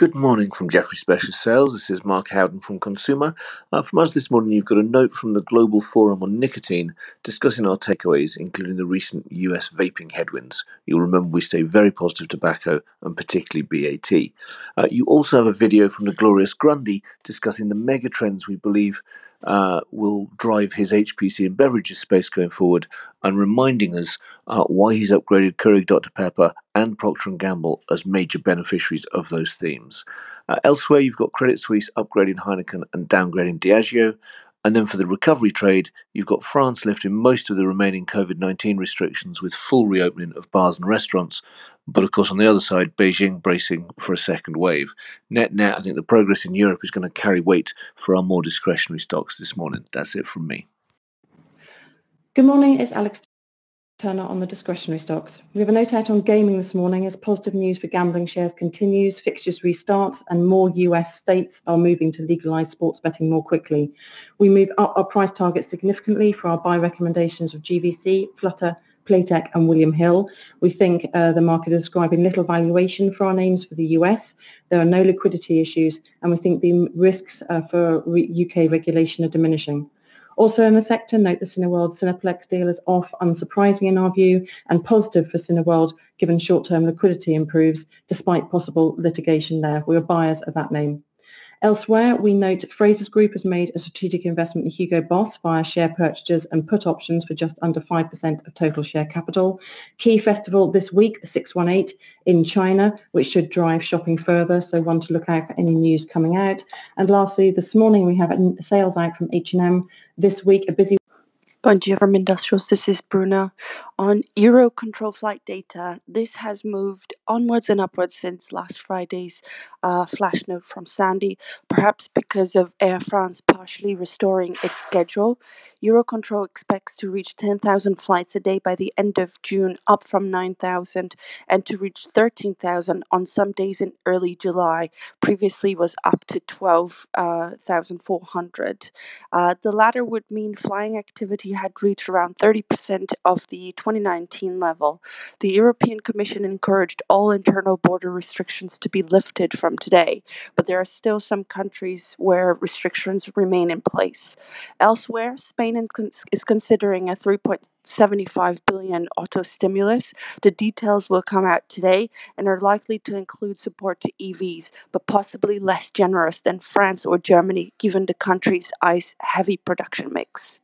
Good morning from Jefferies Special Sales. This is Mark Howden from Consumer. Uh, from us this morning, you've got a note from the Global Forum on Nicotine discussing our takeaways, including the recent US vaping headwinds. You'll remember we stay very positive tobacco and particularly BAT. Uh, you also have a video from the Glorious Grundy discussing the mega trends we believe uh, will drive his HPC and beverages space going forward, and reminding us uh, why he's upgraded Keurig Dr Pepper and Procter & Gamble as major beneficiaries of those themes. Uh, elsewhere, you've got Credit Suisse upgrading Heineken and downgrading Diageo. And then for the recovery trade, you've got France lifting most of the remaining COVID 19 restrictions with full reopening of bars and restaurants. But of course, on the other side, Beijing bracing for a second wave. Net net, I think the progress in Europe is going to carry weight for our more discretionary stocks this morning. That's it from me. Good morning, it's Alex Turner on the discretionary stocks. We have a note out on gaming this morning as positive news for gambling shares continues, fixtures restart, and more US states are moving to legalize sports betting more quickly. We move up our price targets significantly for our buy recommendations of GVC, Flutter, Playtech and William Hill. We think uh, the market is ascribing little valuation for our names for the US. There are no liquidity issues, and we think the risks uh, for UK regulation are diminishing. Also in the sector, note the Cineworld Cineplex deal is off, unsurprising in our view, and positive for Cineworld given short-term liquidity improves despite possible litigation there. We are buyers of that name. Elsewhere, we note Frasers Group has made a strategic investment in Hugo Boss via share purchases and put options for just under 5% of total share capital. Key festival this week, 618 in China, which should drive shopping further, so one to look out for any news coming out. And lastly, this morning we have sales out from H&M. This week, a busy Bonjour from Industrials, this is Bruna. On Eurocontrol flight data, this has moved onwards and upwards since last Friday's uh, flash note from Sandy, perhaps because of Air France partially restoring its schedule. Eurocontrol expects to reach 10,000 flights a day by the end of June, up from 9,000, and to reach 13,000 on some days in early July. Previously was up to 12,400. Uh, uh, the latter would mean flying activity had reached around 30% of the 2019 level. The European Commission encouraged all internal border restrictions to be lifted from today, but there are still some countries where restrictions remain in place. Elsewhere, Spain is considering a 3.75 billion auto stimulus. The details will come out today and are likely to include support to EVs, but possibly less generous than France or Germany given the country's ICE heavy production mix.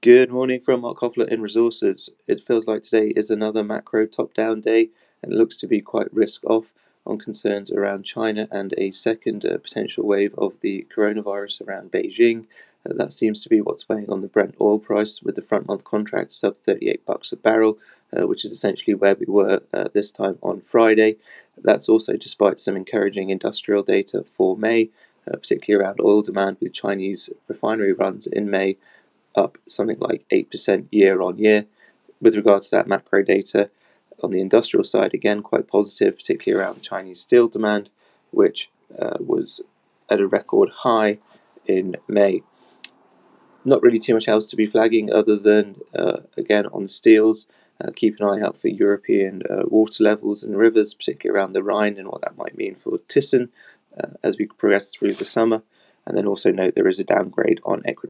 Good morning from Mark Hoffler in Resources. It feels like today is another macro top down day and looks to be quite risk off on concerns around China and a second uh, potential wave of the coronavirus around Beijing. Uh, that seems to be what's weighing on the Brent oil price with the front month contract sub 38 bucks a barrel, uh, which is essentially where we were uh, this time on Friday. That's also despite some encouraging industrial data for May, uh, particularly around oil demand with Chinese refinery runs in May up something like 8% year on year. With regards to that macro data, on the industrial side, again, quite positive, particularly around Chinese steel demand, which uh, was at a record high in May. Not really too much else to be flagging other than, uh, again, on the steels, uh, keep an eye out for European uh, water levels and rivers, particularly around the Rhine, and what that might mean for Thyssen uh, as we progress through the summer. And then also note there is a downgrade on equity.